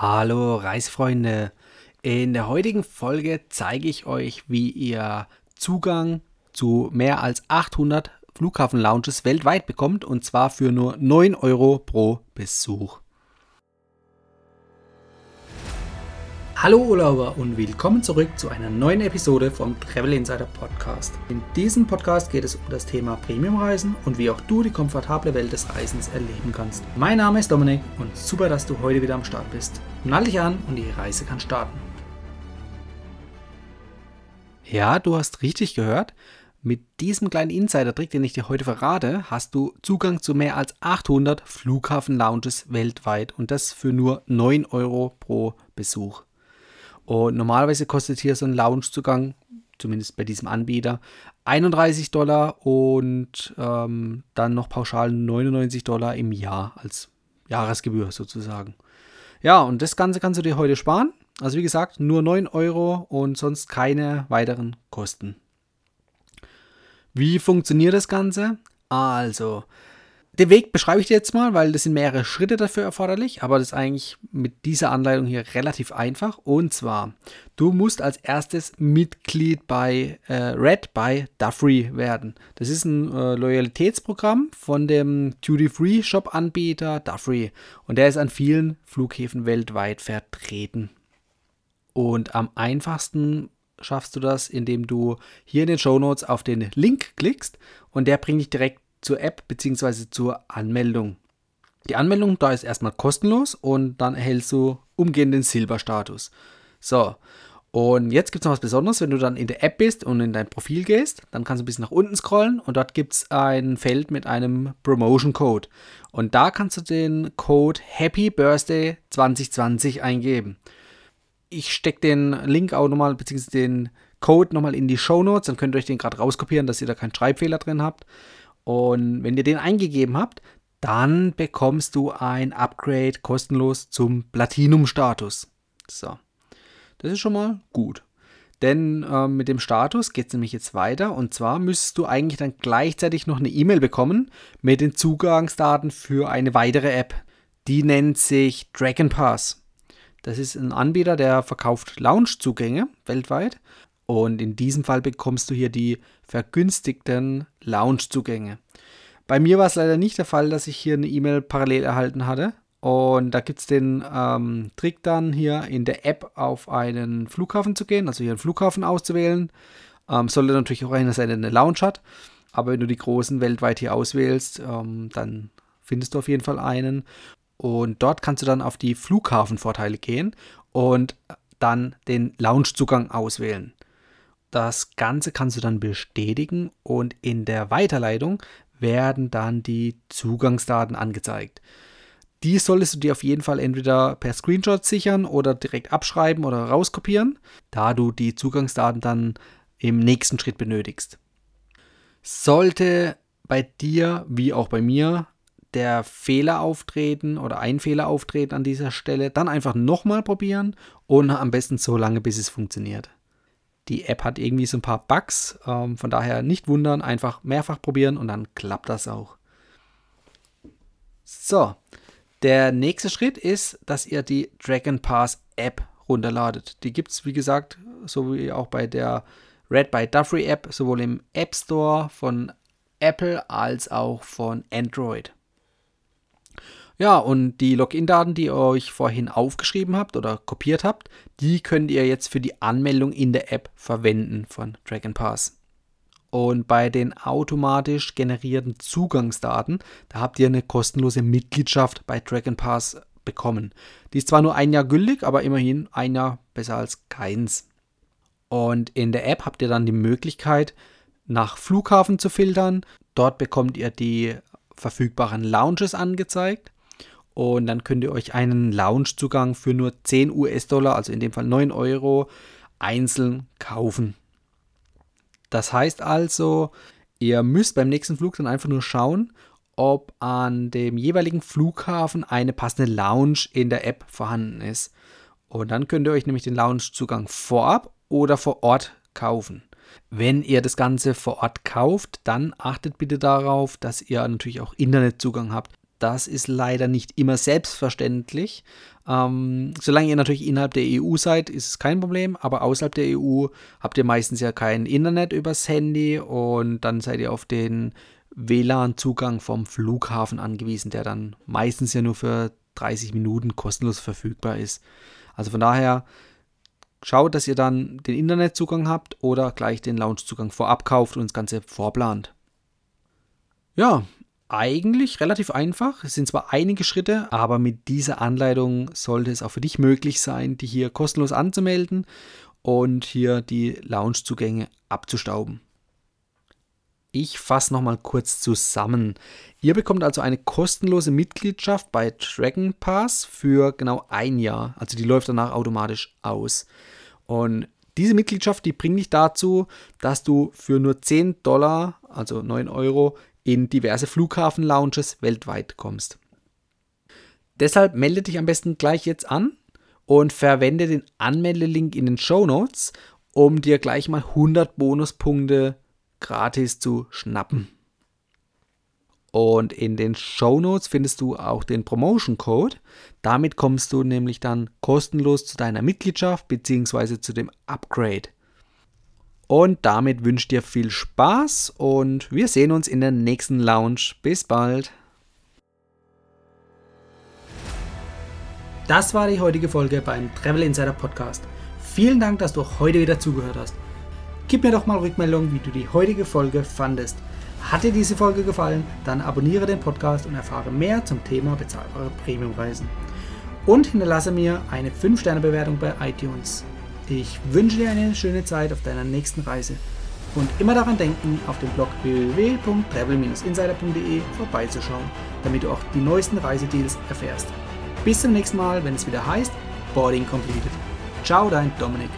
Hallo Reisfreunde. In der heutigen Folge zeige ich euch, wie ihr Zugang zu mehr als 800 Flughafen-Lounges weltweit bekommt und zwar für nur 9 Euro pro Besuch. Hallo Urlauber und willkommen zurück zu einer neuen Episode vom Travel Insider Podcast. In diesem Podcast geht es um das Thema Premiumreisen und wie auch du die komfortable Welt des Reisens erleben kannst. Mein Name ist Dominik und super, dass du heute wieder am Start bist. Nall dich an und die Reise kann starten. Ja, du hast richtig gehört. Mit diesem kleinen Insider-Trick, den ich dir heute verrate, hast du Zugang zu mehr als 800 Flughafen-Lounges weltweit und das für nur 9 Euro pro Besuch. Und normalerweise kostet hier so ein Loungezugang, zumindest bei diesem Anbieter, 31 Dollar und ähm, dann noch pauschal 99 Dollar im Jahr als Jahresgebühr sozusagen. Ja, und das Ganze kannst du dir heute sparen. Also wie gesagt, nur 9 Euro und sonst keine weiteren Kosten. Wie funktioniert das Ganze? Also, den Weg beschreibe ich dir jetzt mal, weil das sind mehrere Schritte dafür erforderlich, aber das ist eigentlich mit dieser Anleitung hier relativ einfach. Und zwar, du musst als erstes Mitglied bei äh, Red bei Duffery werden. Das ist ein äh, Loyalitätsprogramm von dem Duty-Free-Shop-Anbieter Duffery und der ist an vielen Flughäfen weltweit vertreten. Und am einfachsten schaffst du das, indem du hier in den Show Notes auf den Link klickst und der bringt dich direkt zur App bzw. zur Anmeldung. Die Anmeldung da ist erstmal kostenlos und dann erhältst du umgehend den Silberstatus. So, und jetzt gibt es noch was Besonderes, wenn du dann in der App bist und in dein Profil gehst, dann kannst du ein bisschen nach unten scrollen und dort gibt es ein Feld mit einem Promotion Code. Und da kannst du den Code Happy Birthday 2020 eingeben. Ich stecke den Link auch nochmal, beziehungsweise den Code nochmal in die Show Notes, dann könnt ihr euch den gerade rauskopieren, dass ihr da keinen Schreibfehler drin habt. Und wenn ihr den eingegeben habt, dann bekommst du ein Upgrade kostenlos zum Platinum-Status. So, das ist schon mal gut. Denn äh, mit dem Status geht es nämlich jetzt weiter. Und zwar müsstest du eigentlich dann gleichzeitig noch eine E-Mail bekommen mit den Zugangsdaten für eine weitere App. Die nennt sich Dragon Pass. Das ist ein Anbieter, der verkauft Lounge-Zugänge weltweit. Und in diesem Fall bekommst du hier die vergünstigten Lounge-Zugänge. Bei mir war es leider nicht der Fall, dass ich hier eine E-Mail parallel erhalten hatte. Und da gibt es den ähm, Trick dann hier in der App auf einen Flughafen zu gehen, also hier einen Flughafen auszuwählen. Ähm, sollte natürlich auch einer sein, der eine Lounge hat. Aber wenn du die großen weltweit hier auswählst, ähm, dann findest du auf jeden Fall einen. Und dort kannst du dann auf die Flughafenvorteile gehen und dann den Loungezugang auswählen. Das Ganze kannst du dann bestätigen und in der Weiterleitung werden dann die Zugangsdaten angezeigt. Die solltest du dir auf jeden Fall entweder per Screenshot sichern oder direkt abschreiben oder rauskopieren, da du die Zugangsdaten dann im nächsten Schritt benötigst. Sollte bei dir wie auch bei mir der Fehler auftreten oder ein Fehler auftreten an dieser Stelle, dann einfach nochmal probieren und am besten so lange, bis es funktioniert. Die App hat irgendwie so ein paar Bugs, ähm, von daher nicht wundern, einfach mehrfach probieren und dann klappt das auch. So, der nächste Schritt ist, dass ihr die Dragon Pass App runterladet. Die gibt es, wie gesagt, so wie auch bei der Red by Duffery App, sowohl im App Store von Apple als auch von Android. Ja, und die Login-Daten, die ihr euch vorhin aufgeschrieben habt oder kopiert habt, die könnt ihr jetzt für die Anmeldung in der App verwenden von Dragon Pass. Und bei den automatisch generierten Zugangsdaten, da habt ihr eine kostenlose Mitgliedschaft bei Dragon Pass bekommen. Die ist zwar nur ein Jahr gültig, aber immerhin ein Jahr besser als keins. Und in der App habt ihr dann die Möglichkeit, nach Flughafen zu filtern. Dort bekommt ihr die verfügbaren Lounges angezeigt. Und dann könnt ihr euch einen Loungezugang für nur 10 US-Dollar, also in dem Fall 9 Euro, einzeln kaufen. Das heißt also, ihr müsst beim nächsten Flug dann einfach nur schauen, ob an dem jeweiligen Flughafen eine passende Lounge in der App vorhanden ist. Und dann könnt ihr euch nämlich den Loungezugang vorab oder vor Ort kaufen. Wenn ihr das Ganze vor Ort kauft, dann achtet bitte darauf, dass ihr natürlich auch Internetzugang habt. Das ist leider nicht immer selbstverständlich. Ähm, solange ihr natürlich innerhalb der EU seid, ist es kein Problem, aber außerhalb der EU habt ihr meistens ja kein Internet übers Handy und dann seid ihr auf den WLAN-Zugang vom Flughafen angewiesen, der dann meistens ja nur für 30 Minuten kostenlos verfügbar ist. Also von daher schaut, dass ihr dann den Internetzugang habt oder gleich den Loungezugang vorab kauft und das Ganze vorplant. Ja, eigentlich relativ einfach. Es sind zwar einige Schritte, aber mit dieser Anleitung sollte es auch für dich möglich sein, die hier kostenlos anzumelden und hier die Loungezugänge abzustauben. Ich fasse nochmal kurz zusammen. Ihr bekommt also eine kostenlose Mitgliedschaft bei Dragon Pass für genau ein Jahr. Also die läuft danach automatisch aus. Und diese Mitgliedschaft, die bringt dich dazu, dass du für nur 10 Dollar, also 9 Euro, in diverse Flughafen-Lounges weltweit kommst. Deshalb melde dich am besten gleich jetzt an und verwende den Anmeldelink in den Show Notes, um dir gleich mal 100 Bonuspunkte gratis zu schnappen. Und in den Show Notes findest du auch den Promotion Code. Damit kommst du nämlich dann kostenlos zu deiner Mitgliedschaft bzw. zu dem Upgrade. Und damit wünsche ich dir viel Spaß und wir sehen uns in der nächsten Lounge. Bis bald. Das war die heutige Folge beim Travel Insider Podcast. Vielen Dank, dass du heute wieder zugehört hast. Gib mir doch mal Rückmeldung, wie du die heutige Folge fandest. Hat dir diese Folge gefallen, dann abonniere den Podcast und erfahre mehr zum Thema bezahlbare Premiumreisen. Und hinterlasse mir eine 5-Sterne-Bewertung bei iTunes. Ich wünsche dir eine schöne Zeit auf deiner nächsten Reise. Und immer daran denken, auf dem Blog www.travel-insider.de vorbeizuschauen, damit du auch die neuesten Reisedeals erfährst. Bis zum nächsten Mal, wenn es wieder heißt Boarding Completed. Ciao, dein Dominik.